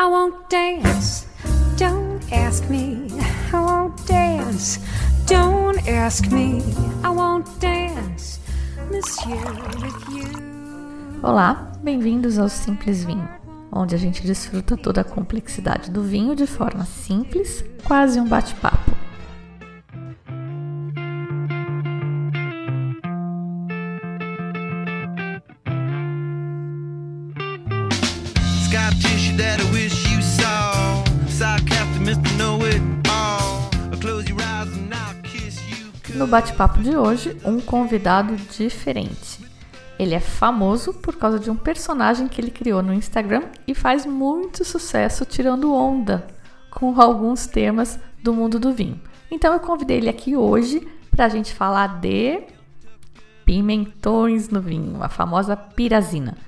I won't dance. Don't ask me. I won't dance. Don't ask me. I won't dance. Monsieur with you. Olá, bem-vindos ao Simples Vinho, onde a gente desfruta toda a complexidade do vinho de forma simples, quase um bate-papo. Bate-papo de hoje, um convidado diferente. Ele é famoso por causa de um personagem que ele criou no Instagram e faz muito sucesso tirando onda com alguns temas do mundo do vinho. Então eu convidei ele aqui hoje para a gente falar de pimentões no vinho, a famosa pirazina.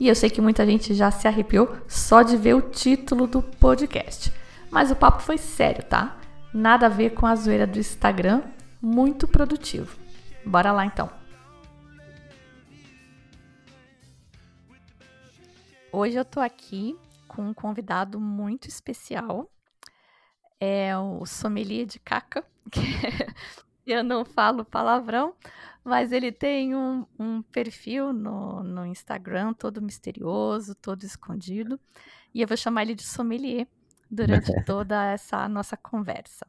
E eu sei que muita gente já se arrepiou só de ver o título do podcast. Mas o papo foi sério, tá? Nada a ver com a zoeira do Instagram, muito produtivo. Bora lá então. Hoje eu tô aqui com um convidado muito especial. É o sommelier de caca, que eu não falo palavrão, mas ele tem um, um perfil no, no Instagram todo misterioso, todo escondido, e eu vou chamar ele de sommelier durante toda essa nossa conversa.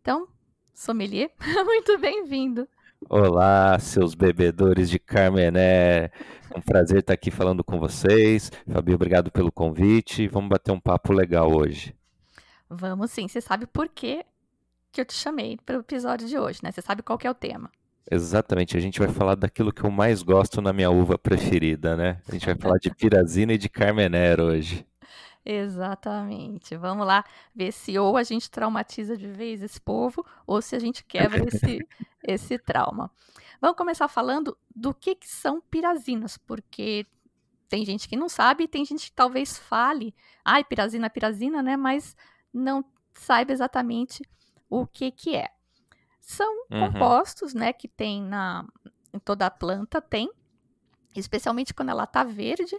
Então, sommelier, muito bem-vindo. Olá, seus bebedores de Carmené. É um prazer estar aqui falando com vocês. Fabi, obrigado pelo convite. Vamos bater um papo legal hoje. Vamos sim, você sabe por que, que eu te chamei para o episódio de hoje, né? Você sabe qual que é o tema. Exatamente, a gente vai falar daquilo que eu mais gosto na minha uva preferida, né? A gente vai falar de Pirazina e de Carmener hoje. Exatamente. Vamos lá ver se ou a gente traumatiza de vez esse povo ou se a gente quebra esse, esse trauma. Vamos começar falando do que, que são pirazinas, porque tem gente que não sabe, tem gente que talvez fale, ai, pirazina, pirazina, né? Mas não saiba exatamente o que que é. São Uhum. compostos, né, que tem na em toda a planta tem, especialmente quando ela tá verde,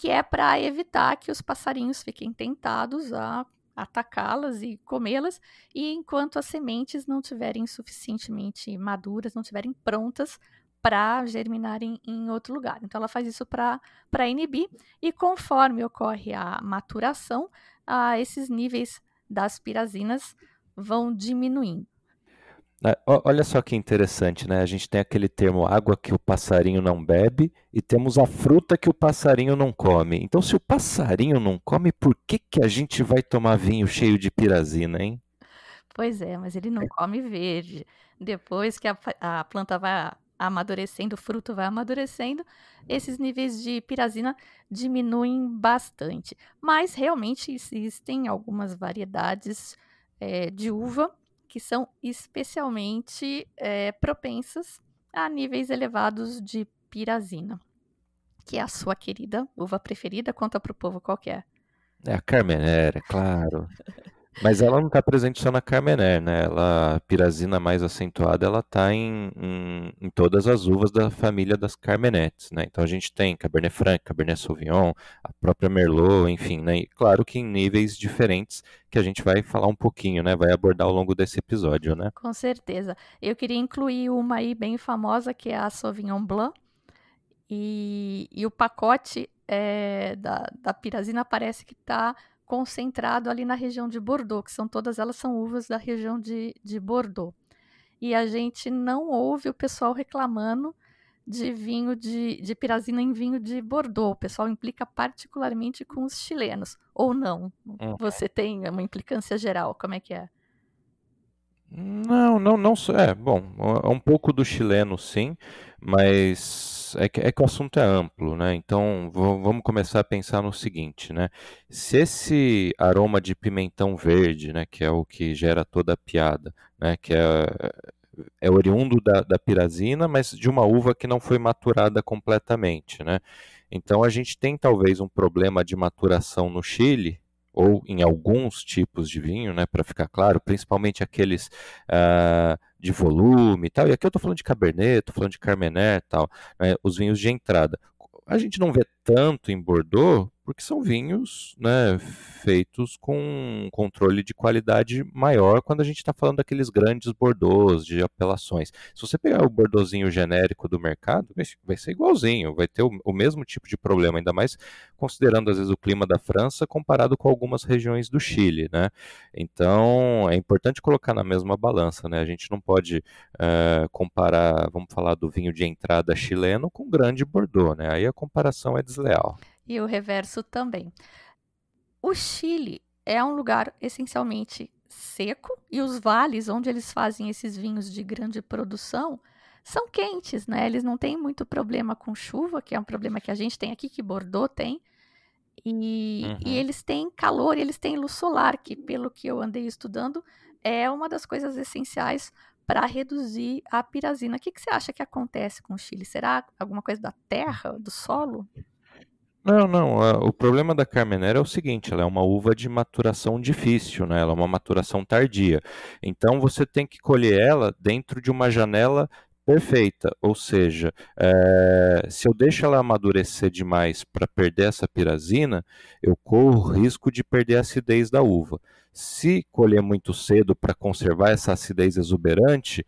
que é para evitar que os passarinhos fiquem tentados a atacá-las e comê-las, e enquanto as sementes não tiverem suficientemente maduras, não tiverem prontas para germinarem em outro lugar. Então ela faz isso para inibir, e conforme ocorre a maturação, ah, esses níveis das pirazinas vão diminuindo. Ah, Olha só que interessante, né? A gente tem aquele termo água que o passarinho não bebe e temos a fruta que o passarinho não come. Então, se o passarinho não come, por que que a gente vai tomar vinho cheio de pirazina, hein? Pois é, mas ele não come verde. Depois que a, a planta vai amadurecendo, o fruto vai amadurecendo, esses níveis de pirazina diminuem bastante. Mas realmente existem algumas variedades eh, de uva que são especialmente eh, propensas a níveis elevados de pirazina, que é a sua querida uva preferida. Conta pro povo qual que é. É a Carmener, é claro. Mas ela não está presente só na Carmener, né? Ela, a pirazina mais acentuada, ela está em, em, em todas as uvas da família das Carmenetes, né? Então a gente tem Cabernet Franc, Cabernet Sauvignon, a própria Merlot, enfim, né? E claro que em níveis diferentes que a gente vai falar um pouquinho, né? Vai abordar ao longo desse episódio, né? Com certeza. Eu queria incluir uma aí bem famosa, que é a Sauvignon Blanc. E, e o pacote eh, da, da pirazina parece que está concentrado ali na região de Bordeaux, que são todas elas são uvas da região de, de Bordeaux. E a gente não ouve o pessoal reclamando de vinho de, de pirazina em vinho de Bordeaux. O pessoal implica particularmente com os chilenos. Ou não? Uhum. Você tem uma implicância geral? Como é que é? Não, não, não. É, bom, é um pouco do chileno, sim, mas é que, é que o assunto é amplo, né? Então vamos começar a pensar no seguinte, né? Se esse aroma de pimentão verde, né, que é o que gera toda a piada, né, que é, é oriundo da, da pirazina, mas de uma uva que não foi maturada completamente, né? Então a gente tem talvez um problema de maturação no Chile, ou em alguns tipos de vinho, né, para ficar claro, principalmente aqueles ah, de volume e tal. E aqui eu estou falando de Cabernet, estou falando de Carmener e tal, né, os vinhos de entrada. A gente não vê tanto em Bordeaux, porque são vinhos né, feitos com um controle de qualidade maior quando a gente está falando daqueles grandes bordeaux de apelações. Se você pegar o bordeauxinho genérico do mercado, vai ser igualzinho, vai ter o, o mesmo tipo de problema, ainda mais considerando às vezes o clima da França comparado com algumas regiões do Chile, né? Então é importante colocar na mesma balança, né? A gente não pode uh, comparar, vamos falar do vinho de entrada chileno com grande Bordeaux, né? Aí a comparação é desleal. E o reverso também. O Chile é um lugar essencialmente seco e os vales onde eles fazem esses vinhos de grande produção são quentes, né? Eles não têm muito problema com chuva, que é um problema que a gente tem aqui, que Bordeaux tem. E, uhum. e eles têm calor, e eles têm luz solar, que pelo que eu andei estudando, é uma das coisas essenciais para reduzir a pirazina. O que, que você acha que acontece com o Chile? Será alguma coisa da terra, do solo? Não, não. O problema da Carmenère é o seguinte: ela é uma uva de maturação difícil, né? Ela é uma maturação tardia. Então você tem que colher ela dentro de uma janela perfeita. Ou seja, é, se eu deixo ela amadurecer demais para perder essa pirazina, eu corro o risco de perder a acidez da uva. Se colher muito cedo para conservar essa acidez exuberante,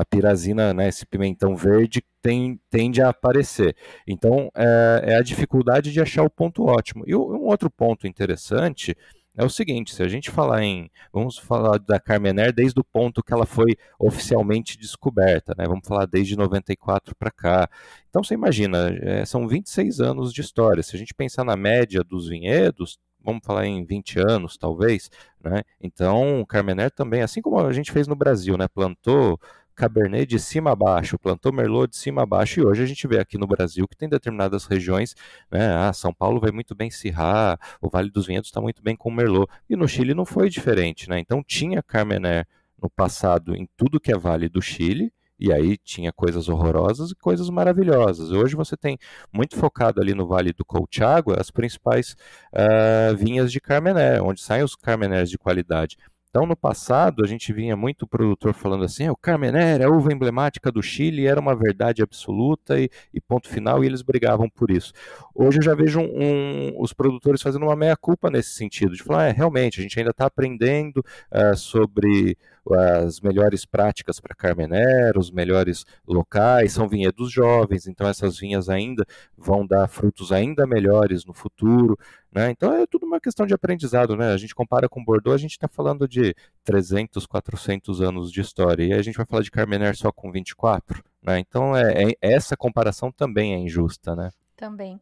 a pirazina, né, esse pimentão verde, tem, tende a aparecer. Então, é, é, a dificuldade de achar o ponto ótimo. E um outro ponto interessante é o seguinte: se a gente falar em. Vamos falar da Carmener desde o ponto que ela foi oficialmente descoberta, né? Vamos falar desde 94 para cá. Então, você imagina, é, são 26 anos de história. Se a gente pensar na média dos vinhedos, vamos falar em 20 anos, talvez, né? Então, o Carmener também, assim como a gente fez no Brasil, né? Plantou Cabernet de cima a baixo, plantou Merlot de cima a baixo, e hoje a gente vê aqui no Brasil que tem determinadas regiões, né, ah, São Paulo vai muito bem Syrah, o Vale dos Vinhedos está muito bem com Merlot, e no Chile não foi diferente, né, então tinha Carmener no passado em tudo que é Vale do Chile, e aí tinha coisas horrorosas e coisas maravilhosas. Hoje você tem muito focado ali no Vale do Colchagua as principais uh, vinhas de Carmener, onde saem os Carmeners de qualidade. Então, no passado, a gente vinha muito produtor falando assim: o Carmener é a uva emblemática do Chile, era uma verdade absoluta e, e, ponto final, e eles brigavam por isso. Hoje eu já vejo um, um, os produtores fazendo uma meia-culpa nesse sentido, de falar: é, realmente, a gente ainda está aprendendo uh, sobre as melhores práticas para Carmener, os melhores locais, são vinhedos jovens, então essas vinhas ainda vão dar frutos ainda melhores no futuro. Né? Então é tudo uma questão de aprendizado, né? A gente compara com Bordeaux, a gente está falando de 300, 400 anos de história, e a gente vai falar de Carmener só com 24, né? Então é, é, essa comparação também é injusta, né? Também.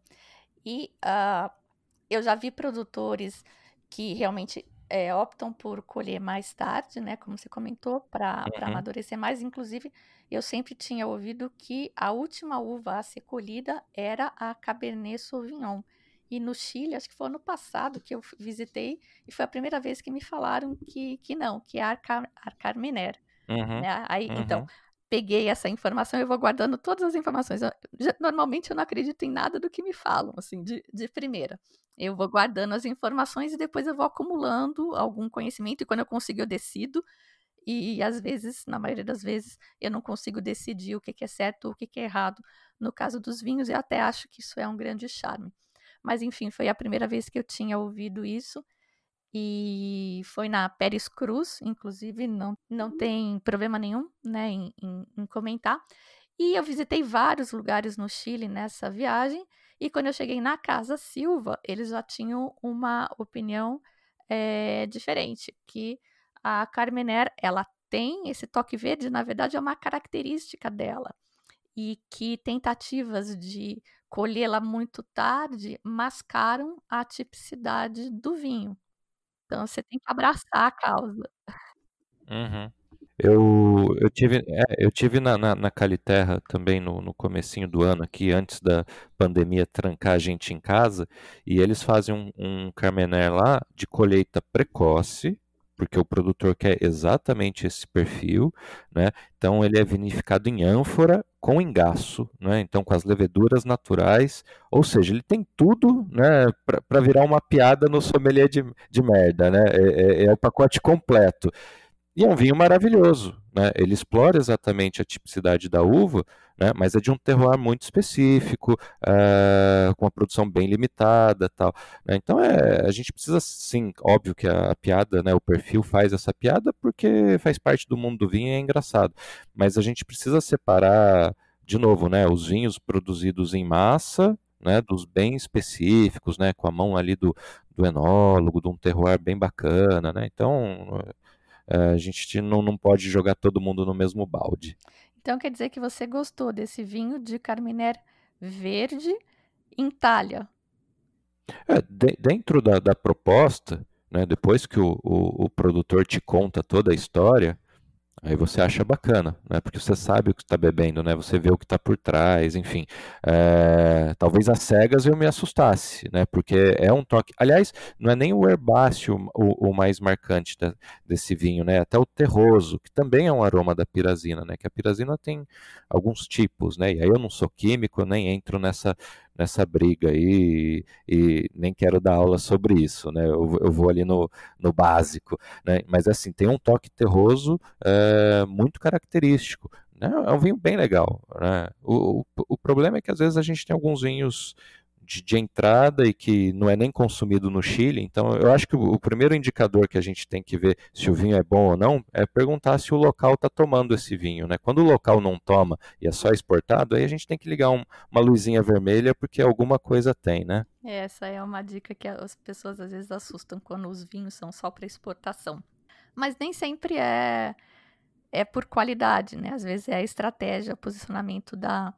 E uh, eu já vi produtores que realmente é, optam por colher mais tarde, né? Como você comentou, para uhum. amadurecer mais. Inclusive, eu sempre tinha ouvido que a última uva a ser colhida era a Cabernet Sauvignon. E no Chile, acho que foi ano passado que eu visitei, e foi a primeira vez que me falaram que, que não, que é a Arcarmener. Uhum, né? Aí, então, uhum. Então, peguei essa informação e vou guardando todas as informações. Eu, normalmente eu não acredito em nada do que me falam, assim, de, de primeira. Eu vou guardando as informações e depois eu vou acumulando algum conhecimento, e quando eu consigo, eu decido. E às vezes, na maioria das vezes, eu não consigo decidir o que, que é certo ou o que, que é errado. No caso dos vinhos, eu até acho que isso é um grande charme. Mas enfim, foi a primeira vez que eu tinha ouvido isso. E foi na Pérez Cruz, inclusive, não, não tem problema nenhum né, em, em, em comentar. E eu visitei vários lugares no Chile nessa viagem. E quando eu cheguei na Casa Silva, eles já tinham uma opinião é, diferente, que a Carmener, ela tem esse toque verde, na verdade é uma característica dela. E que tentativas de colhê-la muito tarde mascaram a tipicidade do vinho. Então você tem que abraçar a causa. Uhum. Eu, eu tive, é, eu tive na, na, na Caliterra também no, no comecinho do ano aqui, antes da pandemia trancar a gente em casa, e eles fazem um, um Carmener lá de colheita precoce, porque o produtor quer exatamente esse perfil, né? Então ele é vinificado em ânfora com engaço, né? Então com as leveduras naturais, ou seja, ele tem tudo, né, para virar uma piada no sommelier de, de merda, né? É, é, é o pacote completo. E é um vinho maravilhoso, né? Ele explora exatamente a tipicidade da uva, né? Mas é de um terroir muito específico, é, com uma produção bem limitada, tal. Né? Então é, a gente precisa, sim, óbvio que a, a, piada, né? O perfil faz essa piada porque faz parte do mundo do vinho e é engraçado. Mas a gente precisa separar, de novo, né? Os vinhos produzidos em massa né, dos bem específicos, né, com a mão ali do, do enólogo, de um terroir bem bacana, né? Então, a gente não, não pode jogar todo mundo no mesmo balde. Então quer dizer que você gostou desse vinho de Carminer verde em talha? É, de, dentro da, da proposta, né, depois que o, o, o produtor te conta toda a história, Aí você acha bacana, né? Porque você sabe o que está bebendo, né? Você vê o que está por trás, enfim. É... Talvez as cegas eu me assustasse, né? Porque é um toque. Aliás, não é nem o herbáceo o, o mais marcante da, desse vinho, né? Até o terroso, que também é um aroma da pirazina, né? Que a pirazina tem alguns tipos, né? E aí eu não sou químico, nem entro nessa nessa briga aí e, nem quero dar aula sobre isso, né? Eu, eu vou ali no, no básico, né? Mas assim, tem um toque terroso é, muito característico. Né? É um vinho bem legal. Né? O, o, o problema é que às vezes a gente tem alguns vinhos de, de, entrada e que não é nem consumido no Chile. Então, eu acho que o, o, primeiro indicador que a gente tem que ver se o vinho é bom ou não é perguntar se o local está tomando esse vinho. Né? Quando o local não toma e é só exportado, aí a gente tem que ligar um, uma luzinha vermelha porque alguma coisa tem, né? Essa é uma dica que as pessoas às vezes assustam quando os vinhos são só para exportação. Mas nem sempre é é por qualidade, né? Às vezes é a estratégia, o posicionamento da,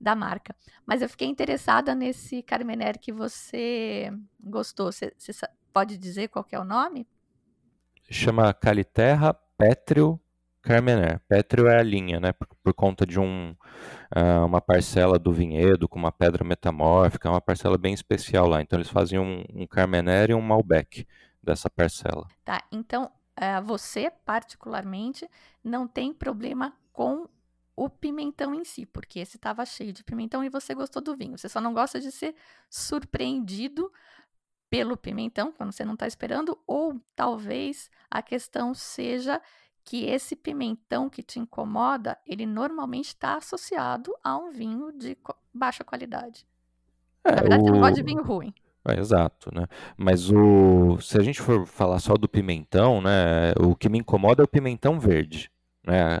da marca. Mas eu fiquei interessada nesse Carmener que você gostou. Você, pode dizer qual é o nome? Chama Caliterra Pétreo Carmener. Pétreo é a linha, né? Por, por conta de um, uh, uma parcela do vinhedo com uma pedra metamórfica, é uma parcela bem especial lá. Então eles faziam um, um Carmener e um Malbec dessa parcela. Tá, então uh, você particularmente não tem problema com o pimentão em si, porque esse estava cheio de pimentão e você gostou do vinho. Você só não gosta de ser surpreendido pelo pimentão quando você não está esperando, ou talvez a questão seja que esse pimentão que te incomoda, ele normalmente está associado a um vinho de baixa qualidade. É, Na verdade, o... você não gosta de vinho ruim. É, exato, né? Mas o se a gente for falar só do pimentão, né? O que me incomoda é o pimentão verde né?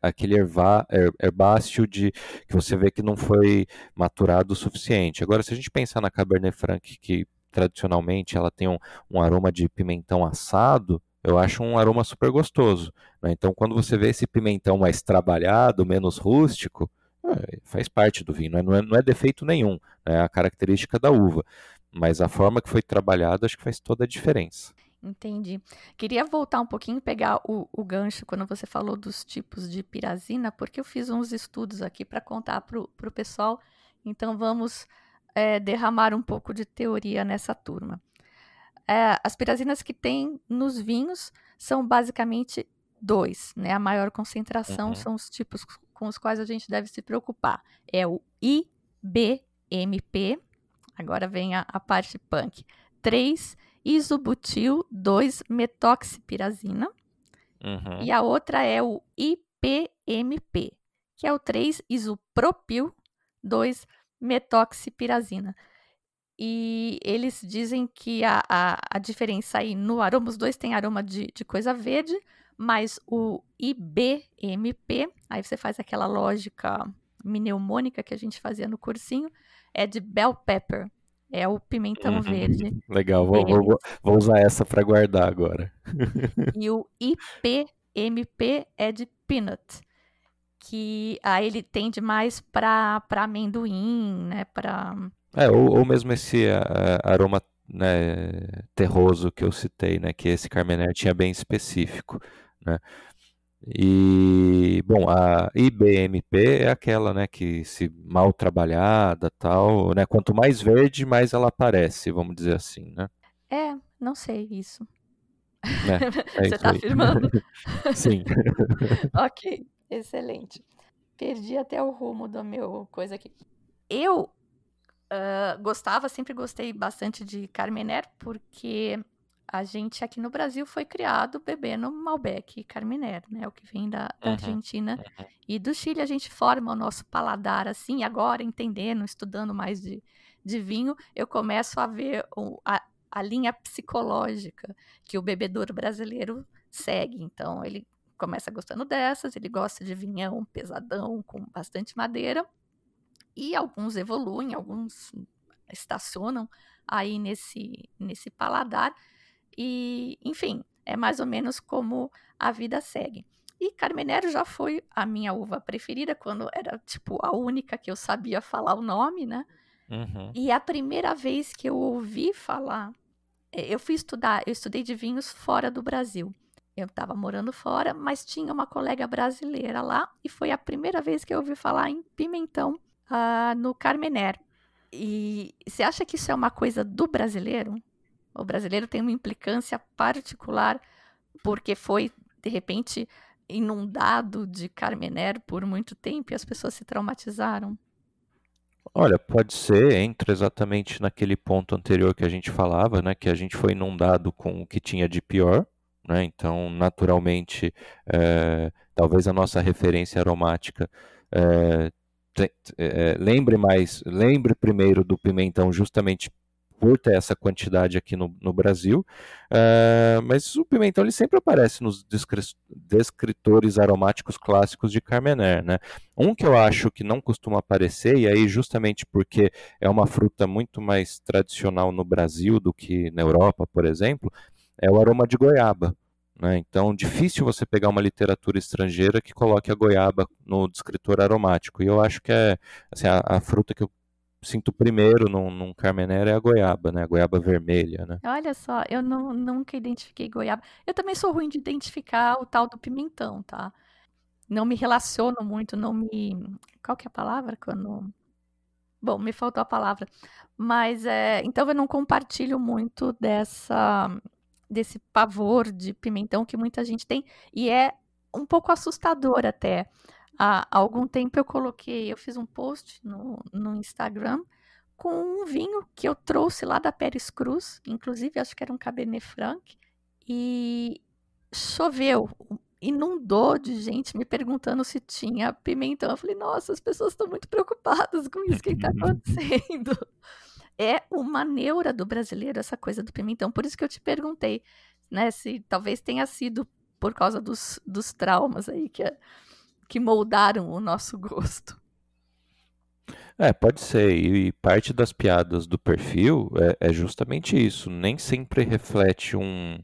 Aquele erva, herbáceo de que você vê que não foi maturado o suficiente. Agora, se a gente pensar na Cabernet Franc, que tradicionalmente ela tem um, um aroma de pimentão assado, eu acho um aroma super gostoso. Né? Então, quando você vê esse pimentão mais trabalhado, menos rústico, é, faz parte do vinho, não é, não é defeito nenhum, né? é a característica da uva. Mas a forma que foi trabalhada acho que faz toda a diferença. Entendi. Queria voltar um pouquinho e pegar o, o gancho quando você falou dos tipos de pirazina, porque eu fiz uns estudos aqui para contar para o pessoal. Então vamos é, derramar um pouco de teoria nessa turma. É, as pirazinas que tem nos vinhos são basicamente dois, né? A maior concentração uhum. são os tipos com os quais a gente deve se preocupar. É o IBMP, agora vem a, a parte punk, 3 isobutil 2-metoxipirazina. Uhum. E a outra é o IPMP, que é o 3-isopropil 2-metoxipirazina. E eles dizem que a, a, a, diferença aí no aroma, os dois têm aroma de, de coisa verde, mas o IBMP, aí você faz aquela lógica mnemônica que a gente fazia no cursinho, é de bell pepper. É o pimentão uhum. verde. Legal, vou, vou, vou, usar essa para guardar agora. e o IPMP é de peanut, que aí ele tende mais para amendoim, né? Pra... É, ou, ou mesmo esse uh, aroma né, terroso que eu citei, né? Que esse Carmener tinha bem específico, né? E, bom, a IBMP é aquela, né, que se mal trabalhada, tal, né, quanto mais verde, mais ela aparece, vamos dizer assim, né? É, não sei isso. É, é Você está afirmando? Sim. ok, excelente. Perdi até o rumo do meu coisa aqui. Eu uh, gostava, sempre gostei bastante de Carmener, porque a gente aqui no Brasil foi criado bebendo Malbec e Carmener, né? O que vem da, da Uhum, Argentina uhum. e do Chile. A gente forma o nosso paladar assim, agora entendendo, estudando mais de, de vinho, eu começo a ver o- a, a linha psicológica que o bebedor brasileiro segue. Então, ele começa gostando dessas, ele gosta de vinhão pesadão, com bastante madeira, e alguns evoluem, alguns estacionam aí nesse, nesse paladar. E, enfim, é mais ou menos como a vida segue. E Carmenero já foi a minha uva preferida quando era tipo a única que eu sabia falar o nome, né? Uhum. E a primeira vez que eu ouvi falar, eh, eu fui estudar, eu estudei de vinhos fora do Brasil. Eu estava morando fora, mas tinha uma colega brasileira lá e foi a primeira vez que eu ouvi falar em pimentão ah, no Carmener. E você acha que isso é uma coisa do brasileiro? O brasileiro tem uma implicância particular porque foi, de repente, inundado de Carmener por muito tempo e as pessoas se traumatizaram? Olha, pode ser, entra exatamente naquele ponto anterior que a gente falava, né? Que a gente foi inundado com o que tinha de pior, né? Então, naturalmente, eh, talvez a nossa referência aromática te- eh, lembre mais, lembre primeiro do pimentão justamente por essa quantidade aqui no, no Brasil, eh, mas o pimentão ele sempre aparece nos descri- descritores aromáticos clássicos de Carmener, né? Um que eu acho que não costuma aparecer, e aí justamente porque é uma fruta muito mais tradicional no Brasil do que na Europa, por exemplo, é o aroma de goiaba. Né? Então, difícil você pegar uma literatura estrangeira que coloque a goiaba no descritor aromático. E eu acho que é assim, a, a fruta que eu sinto primeiro num, num Carmenère é a goiaba, né? A goiaba vermelha, né? Olha só, eu não, nunca identifiquei goiaba. Eu também sou ruim de identificar o tal do pimentão, tá? Não me relaciono muito, não me. Qual que é a palavra quando. Bom, me faltou a palavra. Mas é. Então eu não compartilho muito dessa desse pavor de pimentão que muita gente tem. E é um pouco assustador até. Há algum tempo eu coloquei, eu fiz um post no, no Instagram com um vinho que eu trouxe lá da Pérez Cruz, inclusive acho que era um Cabernet Franc, e choveu, inundou de gente me perguntando se tinha pimentão. Eu falei, nossa, as pessoas estão muito preocupadas com isso, o que está acontecendo? É uma neura do brasileiro essa coisa do pimentão, por isso que eu te perguntei, né, se talvez tenha sido por causa dos, dos traumas aí que, que moldaram o nosso gosto. É, pode ser. E parte das piadas do perfil é, é justamente isso. Nem sempre reflete um,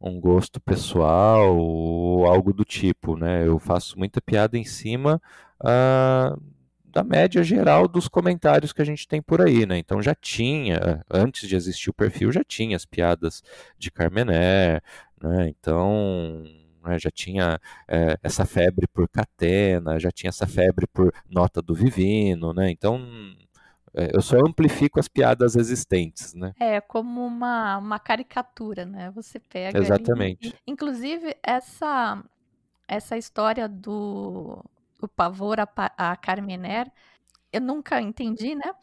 um gosto pessoal ou algo do tipo, né? Eu faço muita piada em cima ah, da média geral dos comentários que a gente tem por aí, né? Então já tinha, antes de existir o perfil, já tinha as piadas de Carmené, né? Então né, já tinha é, essa febre por catena, já tinha essa febre por nota do Vivino, né? Então é, eu só amplifico as piadas existentes, né? É como uma, uma caricatura, né? Você pega. Exatamente. E, inclusive, essa, essa história do, do pavor a, a Carmener, eu nunca entendi, né?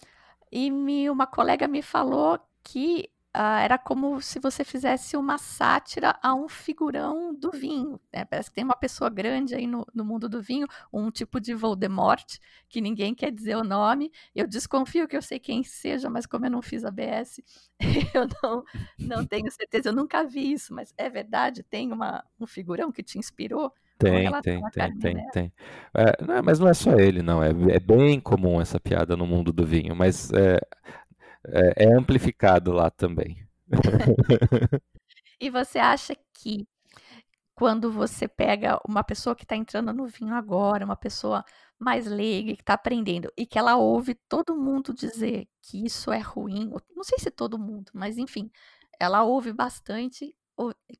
E me, uma colega me falou que Uh, era como se você fizesse uma sátira a um figurão do vinho. Né? Parece que tem uma pessoa grande aí no, no, mundo do vinho, um tipo de Voldemort, que ninguém quer dizer o nome. Eu desconfio que eu sei quem seja, mas como eu não fiz a BS, eu não, não tenho certeza. Eu nunca vi isso, mas é verdade? Tem uma, um figurão que te inspirou? Tem, tem, tem, tem, tem. É, não, mas não é só ele, não. É, é, bem comum essa piada no mundo do vinho, mas é, é, é amplificado lá também. e você acha que quando você pega uma pessoa que está entrando no vinho agora, uma pessoa mais leiga, que está aprendendo, e que ela ouve todo mundo dizer que isso é ruim, não sei se todo mundo, mas enfim, ela ouve bastante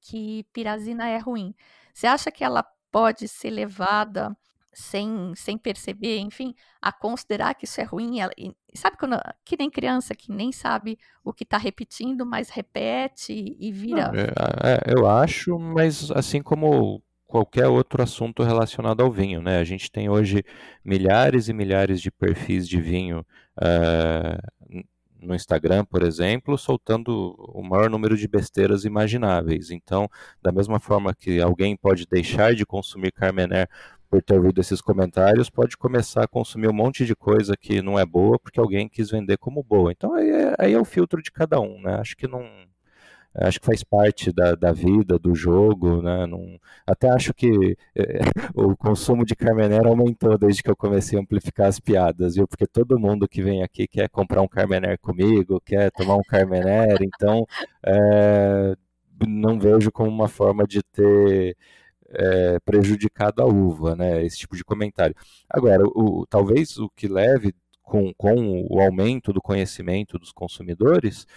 que pirazina é ruim. Você acha que ela pode ser levada sem, sem perceber, enfim, a considerar que isso é ruim. Ela, e, sabe quando, que nem criança que nem sabe o que está repetindo, mas repete e vira. É, é, eu acho, mas assim como qualquer outro assunto relacionado ao vinho, né? A gente tem hoje milhares e milhares de perfis de vinho uh, no no Instagram, por exemplo, soltando o maior número de besteiras imagináveis. Então, da mesma forma que alguém pode deixar de consumir Carmener por ter ouvido esses comentários, pode começar a consumir um monte de coisa que não é boa porque alguém quis vender como boa. Então aí é, aí é o filtro de cada um, né? Acho que não. Acho que faz parte da, da vida, do jogo, né? Não, até acho que é, o consumo de Carmenère aumentou desde que eu comecei a amplificar as piadas, viu? Porque todo mundo que vem aqui quer comprar um Carmenère comigo, quer tomar um Carmenère, então é, não vejo como uma forma de ter é, prejudicado a uva, né? Esse tipo de comentário. Agora, o, talvez o que leve com, com o aumento do conhecimento dos consumidores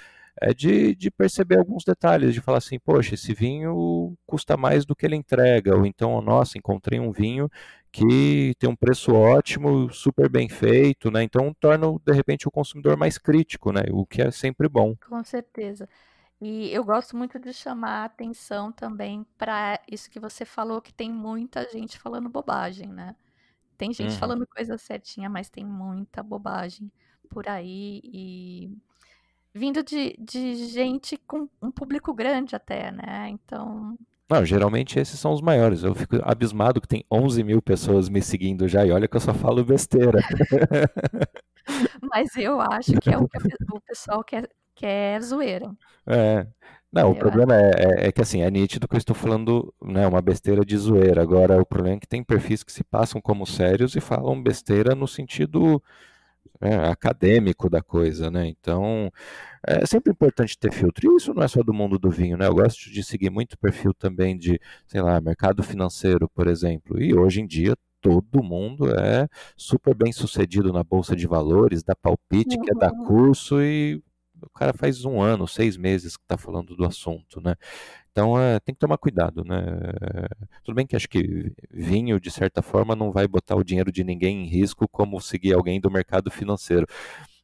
é de, de, perceber alguns detalhes, de falar assim, poxa, esse vinho custa mais do que ele entrega, ou então, nossa, encontrei um vinho que tem um preço ótimo, super bem feito, né? Então torna, de repente, o consumidor mais crítico, né? O que é sempre bom. Com certeza. E eu gosto muito de chamar a atenção também para isso que você falou, que tem muita gente falando bobagem, né? Tem gente Uhum. falando coisa certinha, mas tem muita bobagem por aí e vindo de, de gente com um público grande até, né? Então, Não, geralmente esses são os maiores. Eu fico abismado que tem 11 mil pessoas me seguindo já, e olha que eu só falo besteira. mas eu acho que é o que o pessoal quer, quer zoeira. É. Não, o problema é, é- é que assim, é nítido que eu estou falando, né, uma besteira de zoeira. Agora, o problema é que tem perfis que se passam como sérios e falam besteira no sentido, né, acadêmico da coisa, né? Então, é sempre importante ter filtro. E isso não é só do mundo do vinho, né? Eu gosto de seguir muito perfil também de, sei lá, mercado financeiro, por exemplo. E hoje em dia todo mundo é super bem sucedido na bolsa de valores, dá palpite, quer dar Uhum. curso e o cara faz um ano, seis meses que está falando do assunto, né? Então é, tem que tomar cuidado, né? Tudo bem que acho que vinho, de certa forma, não vai botar o dinheiro de ninguém em risco como seguir alguém do mercado financeiro.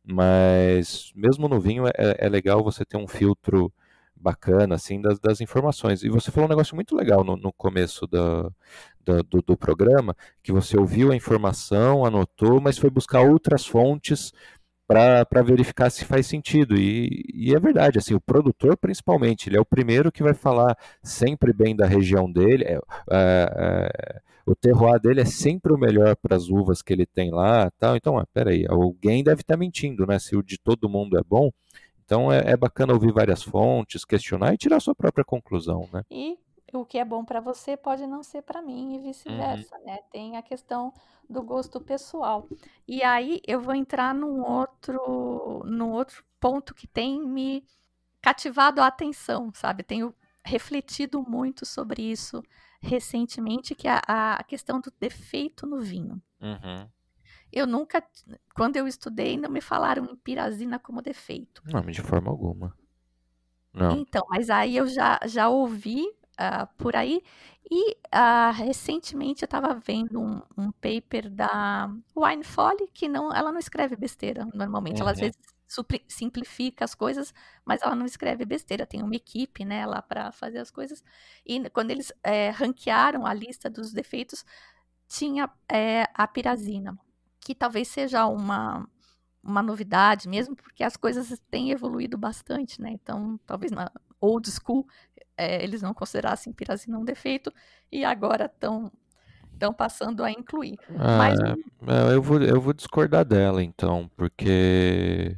Mas mesmo no vinho é, é legal você ter um filtro bacana assim das, das informações. E você falou um negócio muito legal no, no começo da, da- do, do programa, que você ouviu a informação, anotou, mas foi buscar outras fontes para verificar se faz sentido. E, e é verdade, assim, o produtor principalmente, ele é o primeiro que vai falar sempre bem da região dele. é, é, é, o terroir dele é sempre o melhor para as uvas que ele tem lá, tal. Então, ah, peraí, alguém deve estar mentindo, né? Se o de todo mundo é bom, então é, é bacana ouvir várias fontes, questionar e tirar sua própria conclusão, né? E o que é bom para você pode não ser para mim e vice-versa, né? Tem a questão do gosto pessoal. E aí eu vou entrar num outro, num outro ponto que tem me cativado a atenção, sabe? Tenho refletido muito sobre isso recentemente, que é a, a questão do defeito no vinho. Uhum. Eu nunca, quando eu estudei, não me falaram em pirazina como defeito. Não, de forma alguma. Não. Então, mas aí eu já, já ouvi ah, por aí. E ah, recentemente eu estava vendo um, um paper da Wine Folly, que não, ela não escreve besteira normalmente. Ela às Uhum. vezes simplifica as coisas, mas ela não escreve besteira. Tem uma equipe né, lá para fazer as coisas. E quando eles eh, ranquearam a lista dos defeitos, tinha eh, a pirazina, que talvez seja uma, uma novidade mesmo, porque as coisas têm evoluído bastante, né? Então, talvez na old school eh, eles não considerassem pirazina um defeito e agora estão estão passando a incluir. Mas Ah, é, eu vou, eu vou discordar dela, então, porque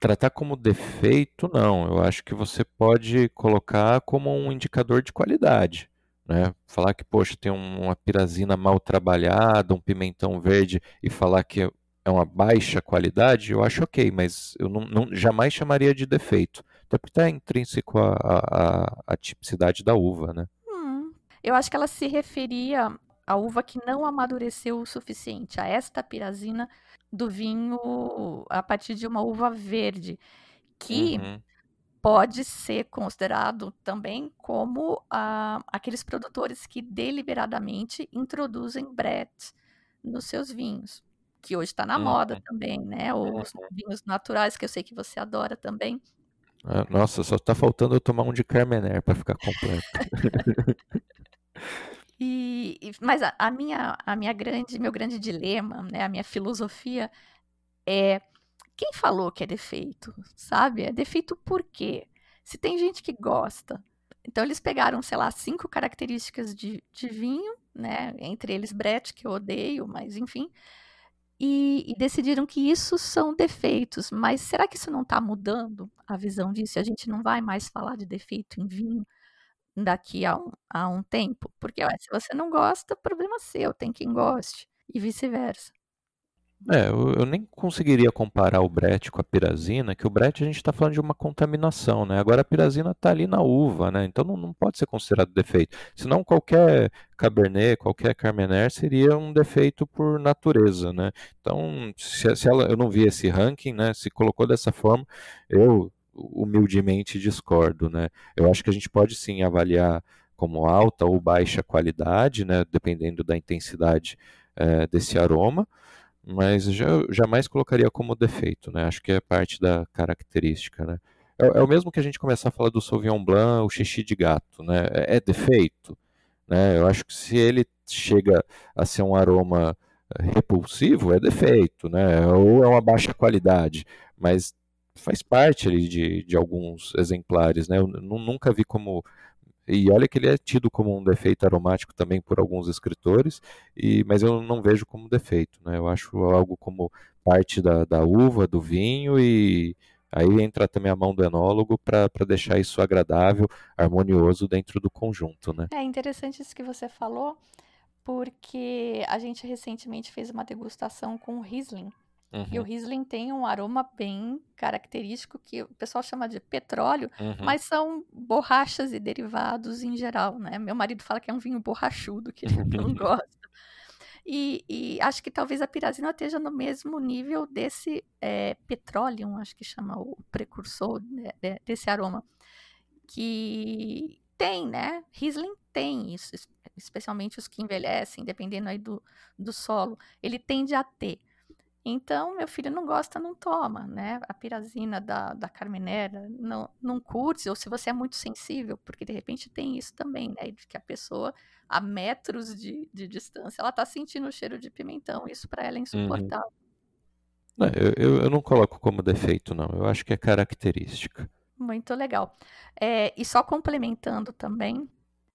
tratar como defeito, não. Eu acho que você pode colocar como um indicador de qualidade, né? Falar que, poxa, tem um- uma pirazina mal trabalhada, um pimentão verde, e falar que é uma baixa qualidade, eu acho ok, mas eu não, não- jamais chamaria de defeito. Até porque está intrínseco à à- à- tipicidade da uva, né? hum, eu acho que ela se referia à uva que não amadureceu o suficiente, a esta pirazina do vinho a partir de uma uva verde, que Uhum. pode ser considerado também como ah, aqueles produtores que deliberadamente introduzem brete nos seus vinhos, que hoje está na moda Uhum. também, né? Os vinhos naturais, que eu sei que você adora também. Ah, Nossa, só tá faltando eu tomar um de Carmener para ficar completo. E- mas a, a minha, a minha grande, meu grande dilema, né, a minha filosofia é quem falou que é defeito, sabe? É defeito por quê? Se tem gente que gosta. Então eles pegaram, sei lá, cinco características de, de vinho, né? Entre eles Brett, que eu odeio, mas enfim. E, e, decidiram que isso são defeitos. Mas será que isso não está mudando a visão disso? A gente não vai mais falar de defeito em vinho daqui a um, a um tempo? Porque ué, se você não gosta, problema seu, tem quem goste, e vice-versa. É, eu, eu, nem conseguiria comparar o Brett com a pirazina, que o Brett a gente está falando de uma contaminação, né? Agora a pirazina está ali na uva, né? Então não, não, pode ser considerado defeito. Senão qualquer Cabernet, qualquer Carmener seria um defeito por natureza, né? Então, se, se ela, eu não vi esse ranking, né? Se colocou dessa forma, eu humildemente discordo, né? Eu acho que a gente pode sim avaliar como alta ou baixa qualidade, né? Dependendo da intensidade é, desse aroma mas já, jamais colocaria como defeito, né? Acho que é parte da característica, né? É, é, o mesmo que a gente começar a falar do Sauvignon Blanc, o xixi de gato, né? É, é defeito, né? Eu acho que se ele chega a ser um aroma repulsivo, é defeito, né? Ou é uma baixa qualidade, mas faz parte ali de, de alguns exemplares, né? Eu nunca vi como e olha que ele é tido como um defeito aromático também por alguns escritores, e, mas eu não vejo como defeito. Né? Eu acho algo como parte da, da uva, do vinho, e aí entra também a mão do enólogo para deixar isso agradável, harmonioso dentro do conjunto. Né? É interessante isso que você falou, porque a gente recentemente fez uma degustação com o Riesling. Uhum. E o uhum. Riesling tem um aroma bem característico que o pessoal chama de petróleo, uhum. mas são borrachas e derivados em geral, né? Meu marido fala que é um vinho borrachudo, que ele não gosta. E, e, acho que talvez a pirazina esteja no mesmo nível desse é, petróleo, acho que chama o precursor né, desse aroma, que tem, né? Riesling tem isso, especialmente os que envelhecem, dependendo aí do, do solo, ele tende a ter. Então, meu filho não gosta, não toma, né? A pirazina da, da Carmenera não, não curte, ou se você é muito sensível, porque de repente tem isso também, né? De que a pessoa, a metros de, de distância, ela tá sentindo o cheiro de pimentão. Isso para ela é uhum. insuportável. Uhum. Não, eu, eu não coloco como defeito, não. Eu acho que é característica. Muito legal. É, e só complementando também,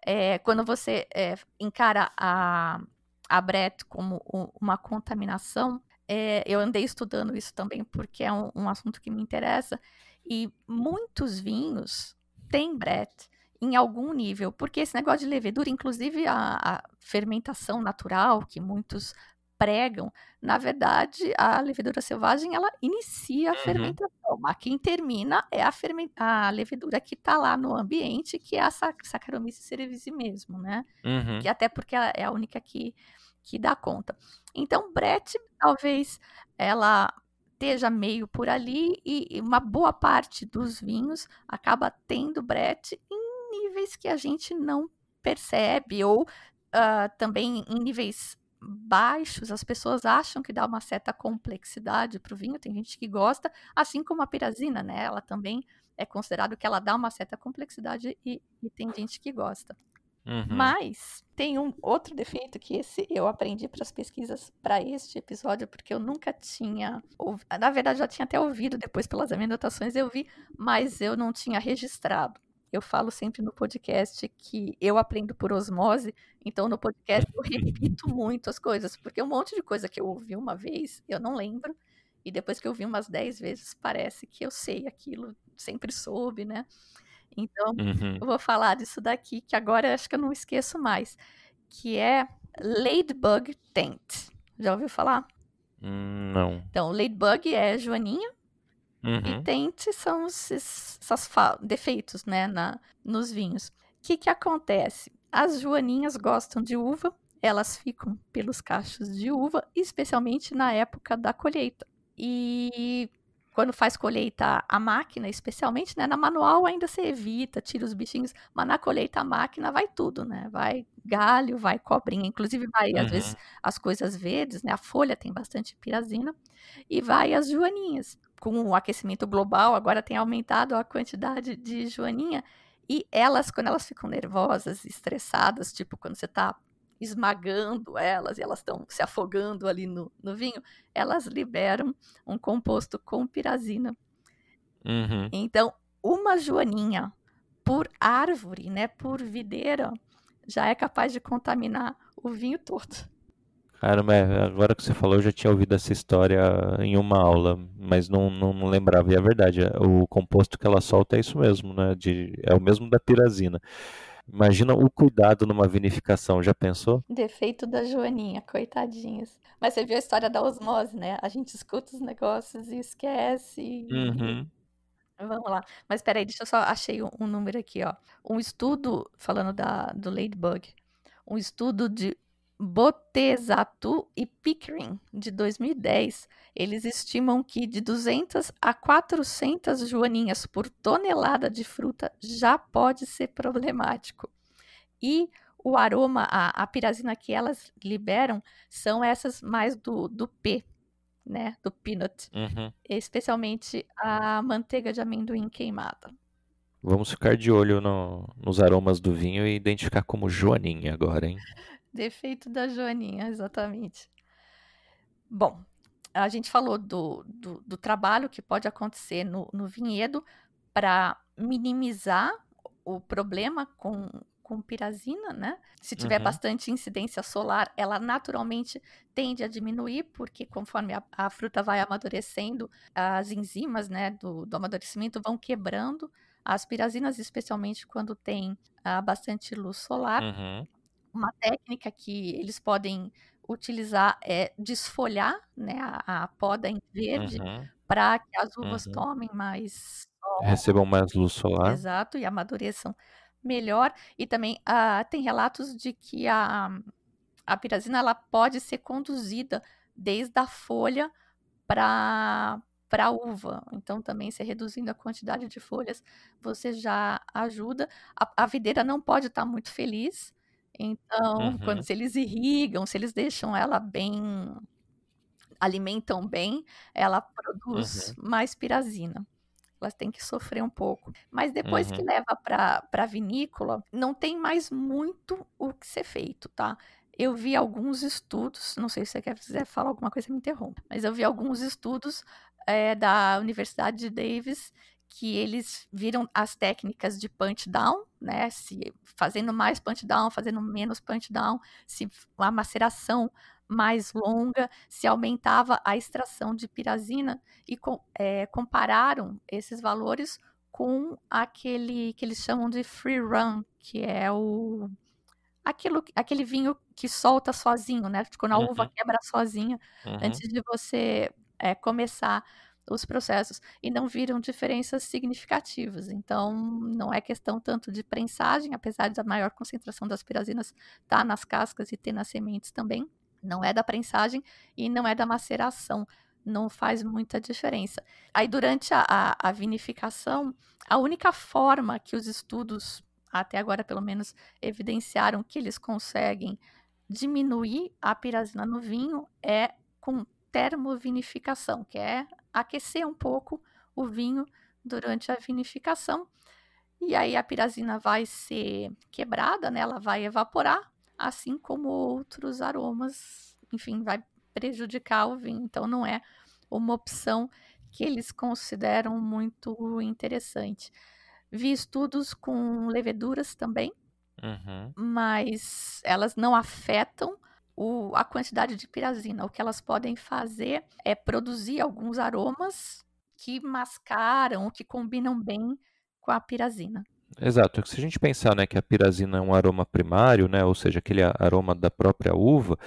é, quando você é, encara a, a Brett como uma contaminação, é, eu andei estudando isso também porque é um, um, assunto que me interessa. E muitos vinhos têm Brett em algum nível, porque esse negócio de levedura, inclusive a, a fermentação natural que muitos pregam, na verdade, a levedura selvagem ela inicia a uhum. fermentação, mas quem termina é a, a levedura que está lá no ambiente, que é a sac Saccharomyces cerevisiae mesmo, né? Uhum. Que até porque ela é a única que que dá conta. Então, Brett, talvez ela esteja meio por ali e uma boa parte dos vinhos acaba tendo Brett em níveis que a gente não percebe ou uh, também em níveis baixos, as pessoas acham que dá uma certa complexidade para o vinho, tem gente que gosta, assim como a pirazina, né? Ela também é considerado que ela dá uma certa complexidade e, e tem gente que gosta. Uhum. Mas tem um outro defeito que esse eu aprendi para as pesquisas para este episódio, porque eu nunca tinha. Ouvi... Na verdade, já tinha até ouvido depois pelas anotações, eu vi, mas eu não tinha registrado. Eu falo sempre no podcast que eu aprendo por osmose, então no podcast eu repito muito as coisas, porque um monte de coisa que eu ouvi uma vez, eu não lembro, e depois que eu ouvi umas dez vezes, parece que eu sei aquilo, sempre soube, né? Então, uhum. eu vou falar disso daqui, que agora acho que eu não esqueço mais, que é Ladybug Tent. Já ouviu falar? Hum, não. Então, Ladybug é joaninha, uhum. e Tent são esses, esses defeitos, né, na, nos vinhos. O que que acontece? As joaninhas gostam de uva, elas ficam pelos cachos de uva, especialmente na época da colheita. E quando faz colheita a máquina, especialmente, né? Na manual ainda você evita, tira os bichinhos, mas na colheita a máquina vai tudo, né? Vai galho, vai cobrinha, inclusive vai, uhum. às vezes, as coisas verdes, né? A folha tem bastante pirazina, e vai as joaninhas. Com o aquecimento global, agora tem aumentado a quantidade de joaninha, e elas, quando elas ficam nervosas, estressadas, tipo quando você está esmagando elas e elas estão se afogando ali no, no vinho, elas liberam um composto com pirazina. Uhum. Então, uma joaninha por árvore, né, por videira, já é capaz de contaminar o vinho todo. Caramba, é, agora que você falou, eu já tinha ouvido essa história em uma aula, mas não, não, não lembrava. E é verdade, é, o composto que ela solta é isso mesmo, né? De, é o mesmo da pirazina. Imagina o cuidado numa vinificação, já pensou? Defeito da Joaninha, coitadinhas. Mas você viu a história da osmose, né? A gente escuta os negócios e esquece. Uhum. Vamos lá. Mas peraí, deixa eu só. Achei um, um número aqui, ó. Um estudo, falando da, do Ladybug, um estudo de Botezatu e Pickering, de 2010, eles estimam que de 200 a 400 joaninhas por tonelada de fruta já pode ser problemático. E o aroma, a, a pirazina que elas liberam são essas mais do, do P, né? Do peanut Uhum. especialmente a manteiga de amendoim queimada. Vamos ficar de olho no- nos aromas do vinho e identificar como Joaninha agora, hein? Defeito da Joaninha, exatamente. Bom, a gente falou do, do, do trabalho que pode acontecer no, no vinhedo para minimizar o problema com, com pirazina, né? Se tiver Uhum. bastante incidência solar, ela naturalmente tende a diminuir, porque conforme a, a fruta vai amadurecendo, as enzimas né, do, do amadurecimento vão quebrando as pirazinas, especialmente quando tem ah, bastante luz solar Uhum. Uma técnica que eles podem utilizar é desfolhar né, a, a poda em verde Uhum. para que as uvas Uhum. tomem mais Recebam mais luz solar. exato e amadureçam melhor. E também ah, tem relatos de que a, a pirazina ela pode ser conduzida desde a folha para para a uva. Então, também, se reduzindo a quantidade de folhas, você já ajuda. A, a videira não pode estar muito feliz. Então, Uhum. quando se eles irrigam, se eles deixam ela bem, alimentam bem, ela produz mais pirazina. Elas têm que sofrer um pouco. Mas depois que Uhum. leva para a vinícola, não tem mais muito o que ser feito, tá? Eu vi alguns estudos, não sei se você quer quiser falar alguma coisa, me interrompa, mas eu vi alguns estudos eh, da Universidade de Davis que eles viram as técnicas de punch down, né? Se fazendo mais punch down, fazendo menos punch down, se a maceração mais longa, se aumentava a extração de pirazina e com- eh, compararam esses valores com aquele que eles chamam de free run, que é o aquilo, aquele vinho que solta sozinho, né? Quando a uva Uhum. quebra sozinha Uhum. antes de você é, começar os processos e não viram diferenças significativas. Então, não é questão tanto de prensagem, apesar da maior concentração das pirazinas estar nas cascas e ter nas sementes também. Não é da prensagem e não é da maceração. Não faz muita diferença. Aí, durante a, a, a vinificação, a única forma que os estudos, até agora pelo menos, evidenciaram que eles conseguem diminuir a pirazina no vinho é com termovinificação, que é aquecer um pouco o vinho durante a vinificação. E aí a pirazina vai ser quebrada, né? ela vai evaporar, assim como outros aromas, enfim, vai prejudicar o vinho. Então não é uma opção que eles consideram muito interessante. Vi estudos com leveduras também, Uhum. mas elas não afetam o- a quantidade de pirazina. O que elas podem fazer é produzir alguns aromas que mascaram, que combinam bem com a pirazina. Exato. Se a gente pensar, né, que a pirazina é um aroma primário, né, ou seja, aquele aroma da própria uva,